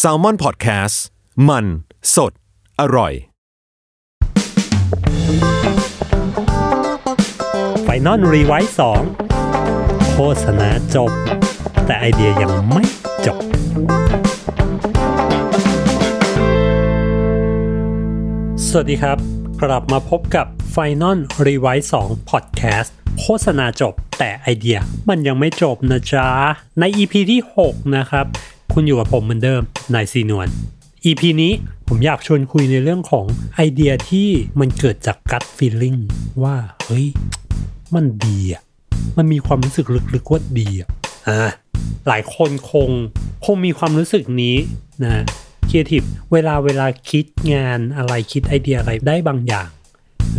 S A L M O N PODCAST มัน สด อร่อย Final Revise สองโฆษณาจบ แต่ไอเดียยังไม่จบ สวัสดีครับ กลับมาพบกับ Final r e w i s e 2 Podcast โฆษณาจบแต่ไอเดียมันยังไม่จบนะจ๊ะ ใน EP ที่ 6 นะครับ คุณอยู่กับผมเหมือนเดิมนายซีนวล EP นี้ผมอยากชวนคุยในเรื่องของไอเดียที่มันเกิดจาก gut feeling ว่า เฮ้ย มันดีอะ มันมีความรู้สึกลึกๆว่าดีอะอ่าหลายคนคงคงมีความรู้สึกนี้นะครีเอทีฟเวลาเวลาคิดงานอะไรคิดไอเดียอะไรได้บางอย่าง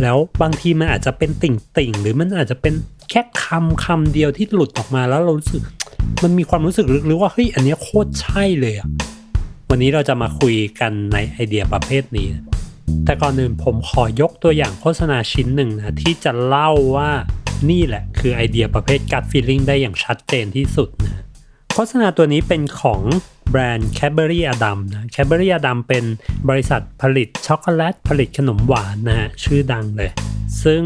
แล้วบางทีมันอาจจะเป็นติ่งติ่งๆหรือมันอาจจะเป็นแค่คำคำเดียวที่หลุดออกมาแล้วเรารู้สึก มันมีความรู้สึกลึกๆว่าเฮ้ยอันนี้โคตรใช่เลยอะวันนี้เราจะมาคุยกันในไอเดียประเภทนี้ แต่ก่อนอื่นผมขอยกตัวอย่างโฆษณาชิ้นหนึ่งนะที่จะเล่าว่านี่แหละคือไอเดียประเภท gut feeling ได้อย่างชัดเจนที่สุดนะโฆษณาตัวนี้เป็นของแบรนด์ Cadbury Adam นะ Cadbury Adam เป็นบริษัทผลิตช็อกโกแลตผลิตขนมหวานนะฮะชื่อดังเลย ซึ่ง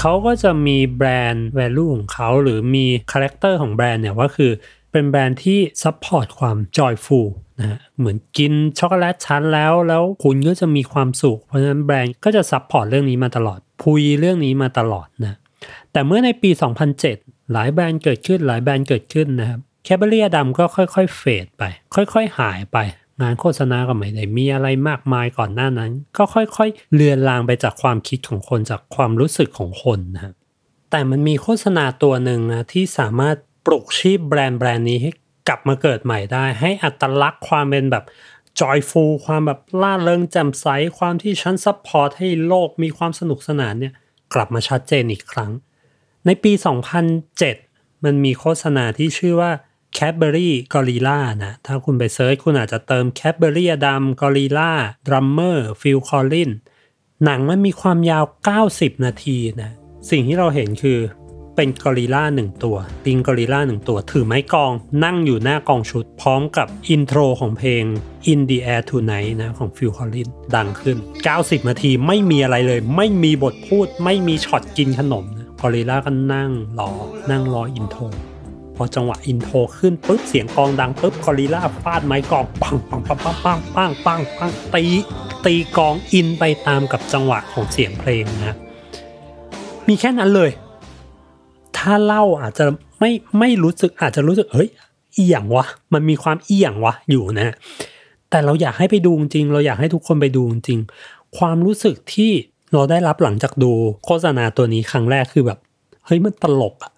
เขาก็จะมีแบรนด์ value ของเขาหรือมี character ของแบรนด์เนี่ยว่าคือเป็นแบรนด์ที่ support ความ joyful นะฮะเหมือนกินช็อกโกแลตชั้นแล้วแล้วคุณก็จะมีความสุข เพราะฉะนั้นแบรนด์ก็จะ support เรื่องนี้มาตลอด คุยเรื่องนี้มาตลอดนะแต่เมื่อในปี 2007 หลายแบรนด์เกิดขึ้นหลายแบรนด์เกิดขึ้นนะครับแคบเบรียดำก็ค่อยๆเฟดไป ค่อยๆหายไป งานโฆษณาก็ไม่ได้มีอะไรมากมายก่อนหน้านั้น ก็ค่อยๆ เลือนลางไปจากความคิดของคนจากความรู้สึกของคนนะแต่มันมีโฆษณาตัวหนึ่งนะที่สามารถปลุกชีพแบรนด์แบรนด์นี้ให้กลับมาเกิดใหม่ได้ ให้อัตลักษณ์ความเป็นแบบ joyful ความแบบล่าเริงแจ่มใสความที่ฉัน support ให้โลกมีความสนุกสนานเนี่ยกลับมาชัดเจนอีกครั้ง ในปี 2007 มันมีโฆษณาที่ชื่อว่า Cadbury Gorilla นะ ถ้าคุณไป search คุณอาจจะเติม Cadbury ดำ Gorilla Drummer Phil Collins หนังมันมีความยาว 90 นาทีนะ สิ่งที่เราเห็นคือเป็นกอริลลาหนึ่งตัวลิงกอริลลาหนึ่งตัว ถือไม้กลอง นั่งอยู่หน้ากลองชุด พร้อมกับ intro ของเพลง In the Air Tonight นะ ของ Phil Collins ดังขึ้น 90 นาทีไม่มีอะไรเลย ไม่มีบทพูด ไม่มีช็อตกินขนมนะกอริลลาก็นั่งรอ นั่งรอ intro พอจังหวะ intro ขึ้นปุ๊บเสียงกลองดังปุ๊บกอริลลาฟาดไม้กลองปังปังปังปังปังปังปังปังตีตีกลองอินไปตามกับจังหวะของเสียงเพลงนะมีแค่นั้นเลย ถ้าเล่าอาจจะไม่ไม่รู้สึกอาจจะรู้สึกเฮ้ยเอียงวะ มันมีความเอียงวะอยู่นะ แต่เราอยากให้ไปดูจริง เราอยากให้ทุกคนไปดูจริง ความรู้สึกที่เราได้รับหลังจากดูโฆษณาตัวนี้ครั้งแรกคือแบบ เฮ้ยมันตลกอะ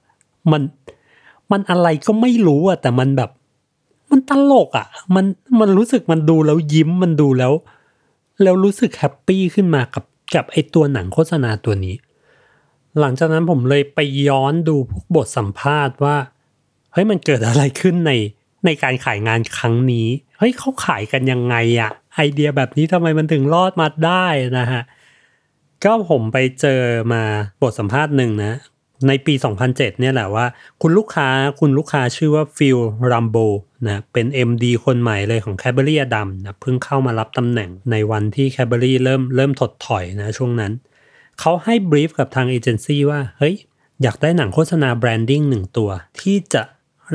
มัน มันอะไรก็ไม่รู้อะแต่มันแบบ มันตลกอะมันมันรู้สึกมันดูแล้วยิ้มมันดูแล้ว แล้วรู้สึกแฮปปี้ขึ้นมากับกับไอตัวหนังโฆษณาตัวนี้ หลังจากนั้นผมเลยไปย้อนดูพวกบทสัมภาษณ์ว่าเฮ้ยมันเกิดอะไรขึ้นในในการขายงานครั้งนี้เฮ้ยเขาขายกันยังไงอะไอเดียแบบนี้ทำไมมันถึงรอดมาได้นะฮะก็ผมไปเจอมาบทสัมภาษณ์หนึ่งนะ ในปี 2007 เนี่ยแหละว่า คุณลูกค้าคุณลูกค้าชื่อว่า Phil Rumbol นะเป็น MD คนใหม่เลยของ Cadbury ดำนะเพิ่งเข้ามารับตำแหน่งในวันที่ Cadbury เริ่มเริ่มถดถอยนะช่วงนั้น เขาให้ brief กับทางเอเจนซี่ว่า เฮ้ย อยากได้หนังโฆษณา branding หนึ่งตัว ที่จะ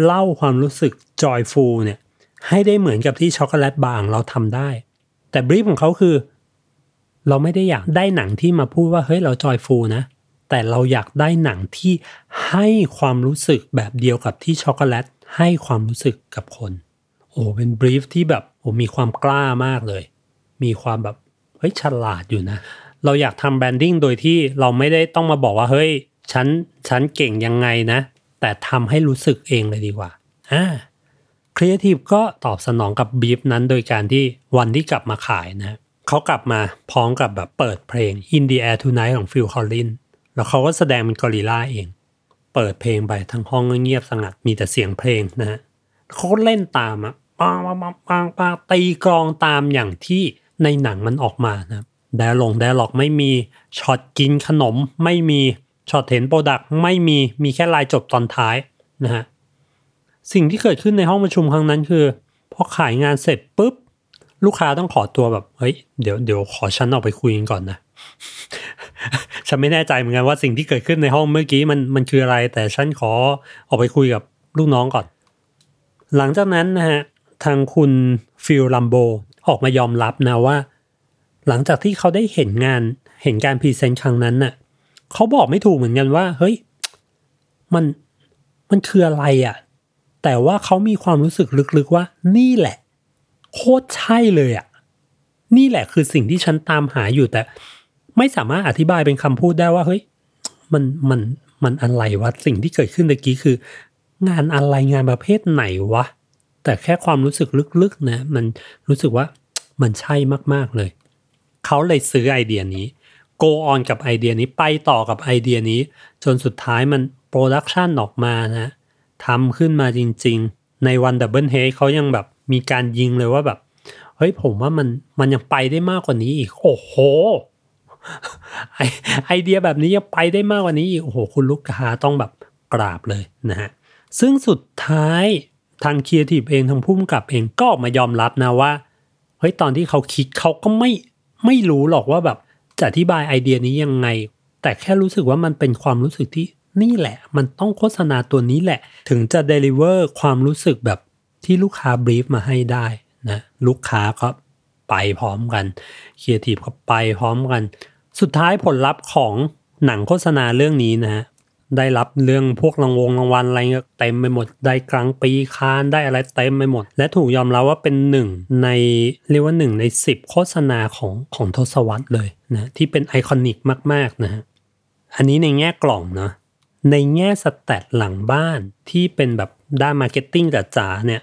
เล่าความรู้สึก joyful เนี่ยให้ได้เหมือนกับที่ช็อกโกแลตบางเราทำได้ แต่ brief ของเขาคือ เราไม่ได้อยากได้หนังที่มาพูดว่าเฮ้ยเรา joyful นะ แต่เราอยากได้หนังที่ให้ความรู้สึกแบบเดียวกับที่ช็อกโกแลตให้ความรู้สึกกับคน โอ้เป็น brief ที่แบบโอ้มีความกล้ามากเลย มีความแบบเฮ้ยฉลาดอยู่นะ เราอยากทำ branding โดยที่เราไม่ได้ต้องมาบอกว่าเฮ้ยฉันฉันเก่งยังไงนะ แต่ทำให้รู้สึกเองเลยดีกว่าอ่าครีเอทีฟก็ตอบสนองกับบีฟนั้นโดยการที่วันที่กลับมาขายนะเขากลับมาพร้อมกับแบบเปิดเพลง In the Air Tonight ของ Phil Collins แล้วเขาก็แสดงเป็นกอริลลาเอง เปิดเพลงไปทั้งห้องเงียบสงัดมีแต่เสียงเพลงนะฮะเขาก็เล่นตามอะปังปังปังปังปังตีกลองตามอย่างที่ในหนังมันออกมานะแดลง dialogue ไม่มีช็อตกินขนมไม่มีช็อตเห็น product ไม่มีมีแค่ลายจบตอนท้ายนะฮะสิ่งที่เกิดขึ้นในห้องประชุมครั้งนั้นคือพอขายงานเสร็จปุ๊บ ลูกค้าต้องขอตัวแบบ เฮ้ย เดี๋ยวเดี๋ยวขอฉันออกไปคุยกันก่อนนะ ฉันไม่แน่ใจเหมือนกันว่าสิ่งที่เกิดขึ้นในห้องเมื่อกี้มันมันคืออะไร แต่ฉันขอออกไปคุยกับลูกน้องก่อน หลังจากนั้นนะฮะทางคุณ Phil Rumbol ออกมายอมรับนะว่า หลังจากที่เขาได้เห็นงานเห็นการ present ครั้งนั้นน่ะเขาบอกไม่ถูกเหมือนกันว่า เฮ้ย มันมันคืออะไรอะ่ะ แต่ว่าเขามีความรู้สึกลึกๆว่า นี่แหละ โคตรใช่เลยอะ่ะ นี่แหละคือสิ่งที่ฉันตามหาอยู่แต่ ไม่สามารถอธิบายเป็นคำพูดได้ว่าเฮ้ยมันมันมันอะไรวะสิ่งที่เกิดขึ้นตะกี้คือ งานอะไรงานประเภทไหนวะแต่แค่ความรู้สึกลึกๆนะมันรู้สึกว่ามันใช่มากๆเลย เขาเลยซื้อไอเดียนี้ go on กับไอเดียนี้ไปต่อกับไอเดียนี้ จนสุดท้ายมัน production ออกมานะทำขึ้นมาจริง ๆ ในวัน double head เขายังแบบมีการยิงเลยว่าแบบ เฮ้ยผมว่ามันมันยังไปได้มากกว่านี้อีก โอ้โห ไอเดียแบบนี้ยังไปได้มากกว่านี้อีกโอ้โหคุณลูกค้าต้องแบบกราบเลยนะฮะซึ่งสุดท้ายทางครีเอทีฟเองทางผู้กำกับเองก็ออกมายอมรับนะว่าเฮ้ยตอนที่เขาคิดเขาก็ไม่ไม่รู้หรอกว่าแบบจะอธิบายไอเดียนี้ยังไง แต่แค่รู้สึกว่ามันเป็นความรู้สึกที่นี่แหละ มันต้องโฆษณาตัวนี้แหละ ถึงจะ deliver ความรู้สึกแบบที่ลูกค้า brief มาให้ได้นะลูกค้าก็ไปพร้อมกันครีเอทีฟก็ไปพร้อมกัน สุดท้ายผลลัพธ์ของหนังโฆษณาเรื่องนี้นะฮะได้รับเรื่องพวกรางวงรางวัลอะไรเต็มไปหมด ได้ Grand Prix Cannes ได้อะไรเต็มไปหมด และถูกยอมรับว่าเป็นหนึ่งในเรียกว่าหนึ่งในสิบโฆษณาของของทศวรรษเลยนะที่เป็น iconic มากๆนะฮะอันนี้ในแง่กล่องเนาะในแง่ stat หลังบ้านที่เป็นแบบด้าน marketingจ๋าๆเนี่ย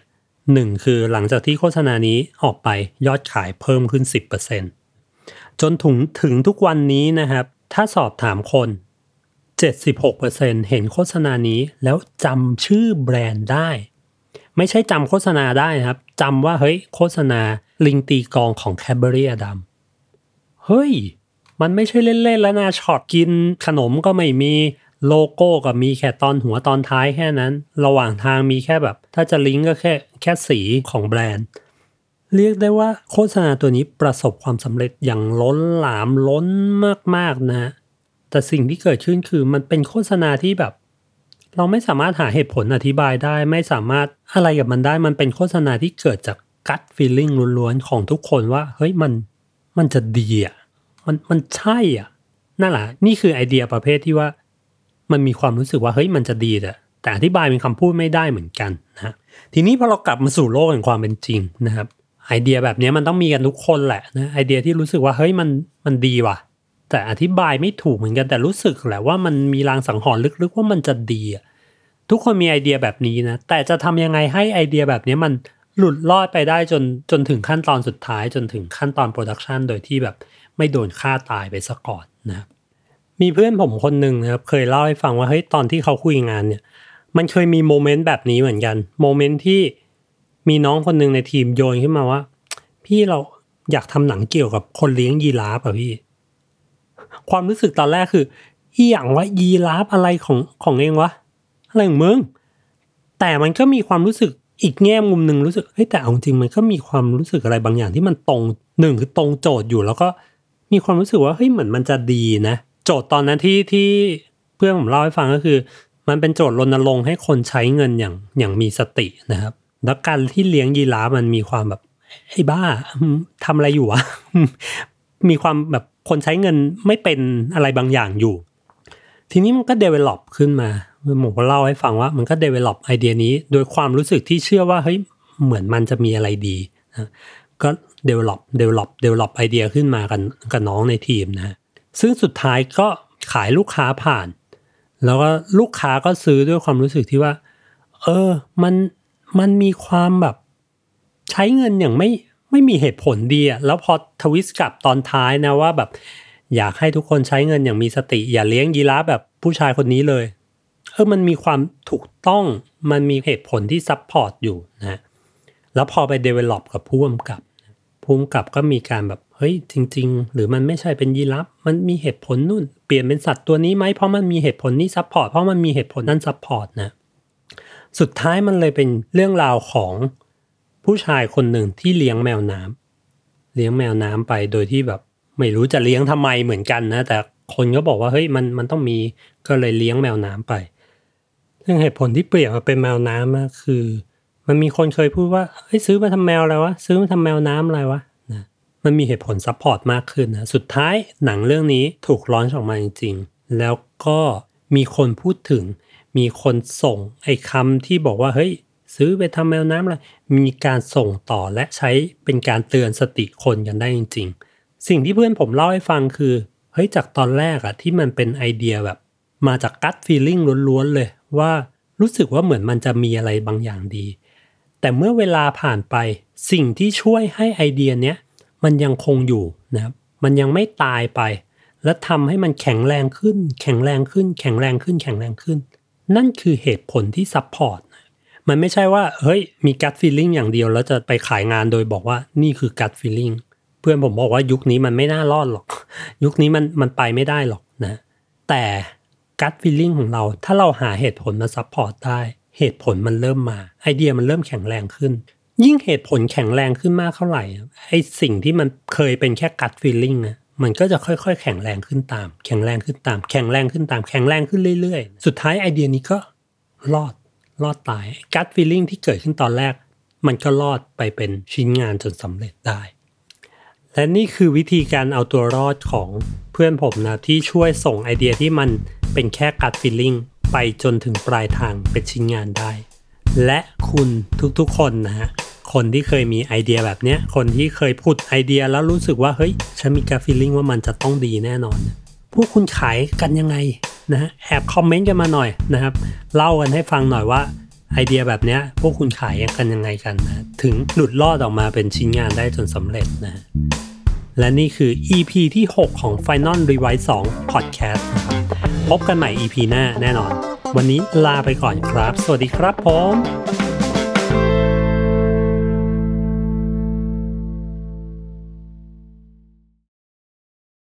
หนึ่งคือหลังจากที่โฆษณานี้ออกไปยอดขายเพิ่มขึ้น 10% จนถึงถึงทุกวันนี้นะครับ ถ้าสอบถามคน 76%เห็นโฆษณานี้แล้วจำชื่อแบรนด์ได้ ไม่ใช่จำโฆษณาได้นะครับจำว่าเฮ้ยโฆษณาลิงตีกองของแคเบอรี่อดัมเฮ้ย มันไม่ใช่เล่นๆแล้วนะช็อตกินขนมก็ไม่มีโลโก้ก็มีแค่ตอนหัวตอนท้ายแค่นั้น ระหว่างทางมีแค่แบบ ถ้าจะลิงก์ก็แค่แค่สีของแบรนด์ เรียกได้ว่าโฆษณาตัวนี้ประสบความสำเร็จอย่างล้นหลามล้นมากๆนะ แต่สิ่งที่เกิดขึ้นคือมันเป็นโฆษณาที่แบบ เราไม่สามารถหาเหตุผลอธิบายได้ ไม่สามารถอะไรกับมันได้ มันเป็นโฆษณาที่เกิดจากกัดฟีลลิ่งล้วนๆของทุกคนว่า เฮ้ยมันมันจะดีอะมันมันใช่อะนั่นแหละนี่คือไอเดียประเภทที่ว่า มันมีความรู้สึกว่าเฮ้ยมันจะดีแต่แต่อธิบายเป็นคำพูดไม่ได้เหมือนกันนะทีนี้พอเรากลับมาสู่โลกแห่งความเป็นจริงนะครับ ไอเดียแบบนี้มันต้องมีกันทุกคนแหละนะไอเดียที่รู้สึกว่าเฮ้ยมันมันดีว่ะ แต่อธิบายไม่ถูกเหมือนกันแต่รู้สึกแหละว่ามันมีรางสังหรณ์ลึกๆว่ามันจะดีอะทุกคนมีไอเดียแบบนี้นะ แต่จะทำยังไงให้ไอเดียแบบนี้มันหลุดลอดไปได้จนจนถึงขั้นตอนสุดท้ายจนถึงขั้นตอน production โดยที่แบบไม่โดนฆ่าตายไปซะก่อนนะมีเพื่อนผมคนหนึ่งนะครับเคยเล่าให้ฟังว่าเฮ้ยตอนที่เขาคุยงานเนี่ย มันเคยมี moment แบบนี้เหมือนกัน moment ที่ มีน้องคนหนึ่งในทีมโยนขึ้นมาว่า พี่เราอยากทำหนังเกี่ยวกับคนเลี้ยงยีราฟอะพี่ ความรู้สึกตอนแรกคืออีหยังวะยีราฟอะไรของของเองวะอะไรของมึงแต่มันก็มีความรู้สึกอีกแง่มุมหนึ่งรู้สึกเฮ้ยแต่เอาจริงมันก็มีความรู้สึกอะไรบางอย่างที่มันตรงหนึ่งคือตรงโจทย์อยู่ แล้วก็มีความรู้สึกว่าเฮ้ยเหมือนมันจะดีนะ โจทย์ตอนนั้นที่ที่เพื่อนผมเล่าให้ฟังก็คือ มันเป็นโจทย์รณรงค์ให้คนใช้เงินอย่างอย่างมีสตินะครับ แล้วการที่เลี้ยงยีราฟมันมีความแบบไอ้บ้าทำอะไรอยู่วะมีความแบบคนใช้เงินไม่เป็นอะไรบางอย่างอยู่ ทีนี้มันก็ develop ขึ้นมาผมก็เล่าให้ฟังว่ามันก็ develop ไอเดียนี้ โดยความรู้สึกที่เชื่อว่าเฮ้ยเหมือนมันจะมีอะไรดีนะก็ develop develop develop ไอเดียขึ้นมากันกับน้องในทีมนะซึ่งสุดท้ายก็ขายลูกค้าผ่าน แล้วก็ลูกค้าก็ซื้อด้วยความรู้สึกที่ว่า เออ มัน มันมีความแบบ ใช้เงินอย่างไม่ไม่มีเหตุผลดีอะแล้วพอทวิสต์กลับตอนท้ายนะว่าแบบ อยากให้ทุกคนใช้เงินอย่างมีสติ อย่าเลี้ยงยีราฟแบบผู้ชายคนนี้เลยเออมันมีความถูกต้องมันมีเหตุผลที่ support อยู่นะแล้วพอไป develop กับผู้กำกับผู้กำกับก็มีการแบบเฮ้ยจริง ๆ หรือมันไม่ใช่เป็นยีราฟมันมีเหตุผลนู่น เปลี่ยนเป็นสัตว์ตัวนี้ไหมเพราะมันมีเหตุผลนี้ support เพราะมันมีเหตุผลนั้น support นะ สุดท้ายมันเลยเป็นเรื่องราวของผู้ชายคนหนึ่งที่เลี้ยงแมวน้ำเลี้ยงแมวน้ำไปโดยที่แบบ ไม่รู้จะเลี้ยงทำไมเหมือนกันนะ แต่คนก็บอกว่าเฮ้ยมันมันต้องมีก็เลยเลี้ยงแมวน้ำไป ซึ่งเหตุผลที่เปลี่ยนมาเป็นแมวน้ำคือ มันมีคนเคยพูดว่าเฮ้ยซื้อมาทำแมวอะไรวะซื้อมาทำแมวน้ำอะไรวะนะมันมีเหตุผล support มากขึ้นนะสุดท้ายหนังเรื่องนี้ถูก launch ออกมาจริงๆแล้วก็มีคนพูดถึง มีคนส่งไอ้คำที่บอกว่าเฮ้ยซื้อไปทำแมวน้ำอะไรมีการส่งต่อและใช้เป็นการเตือนสติคนกันได้จริง ๆ สิ่งที่เพื่อนผมเล่าให้ฟังคือเฮ้ยจากตอนแรกอะที่มันเป็นไอเดียแบบ มาจากกัตฟีลิ่งล้วนๆเลยว่ารู้สึกว่าเหมือนมันจะมีอะไรบางอย่างดี แต่เมื่อเวลาผ่านไปสิ่งที่ช่วยให้ไอเดียเนี้ยมันยังคงอยู่นะครับมันยังไม่ตายไป และทำให้มันแข็งแรงขึ้น แข็งแรงขึ้น แข็งแรงขึ้น แข็งแรงขึ้นน นั่นคือเหตุผลที่ support มันไม่ใช่ว่าเฮ้ยมี gut feeling อย่างเดียว แล้วจะไปขายงานโดยบอกว่านี่คือ gut feeling เพื่อนผมบอกว่ายุคนี้มันไม่น่ารอดหรอก ยุคนี้มันมันไปไม่ได้หรอกนะ แต่ gut feeling ของเรา ถ้าเราหาเหตุผลมา support ได้เหตุผลมันเริ่มมา ไอเดียมันเริ่มแข็งแรงขึ้น ยิ่งเหตุผลแข็งแรงขึ้นมากเท่าไหร่ไอสิ่งที่มันเคยเป็นแค่ gut feeling นะ มันก็จะค่อยๆ แข็งแรงขึ้นตาม แข็งแรงขึ้นตาม แข็งแรงขึ้นตาม แข็งแรงขึ้นเรื่อยๆ สุดท้ายไอเดียนี้ก็รอด รอดตายกัตฟีลิ่งที่เกิดขึ้นตอนแรก มันก็รอดไปเป็นชิ้นงานจนสำเร็จได้ และนี่คือวิธีการเอาตัวรอดของเพื่อนผมนะที่ช่วยส่งไอเดียที่มันเป็นแค่กัดฟีลลิ่งไปจนถึงปลายทางเป็นชิ้นงานได้ และคุณทุกๆคนนะฮะ คนที่เคยมีไอเดียแบบเนี้ย คนที่เคยพูดไอเดียแล้วรู้สึกว่าเฮ้ยฉันมีกัดฟีลลิ่งว่ามันจะต้องดีแน่นอน พวกคุณขายกันยังไงนะฮะแอบคอมเมนต์กันมาหน่อยนะครับ เล่ากันให้ฟังหน่อยว่าไอเดียแบบเนี้ยพวกคุณขายกันยังไงกันนะ ถึงหลุดลอดออกมาเป็นชิ้นงานได้จนสำเร็จนะ และนี่คือ EP ที่ 6 ของ Final Revise 2 Podcast นะครับพบกันใหม่ EP หน้าแน่นอน วันนี้ลาไปก่อนครับ สวัสดีครับผม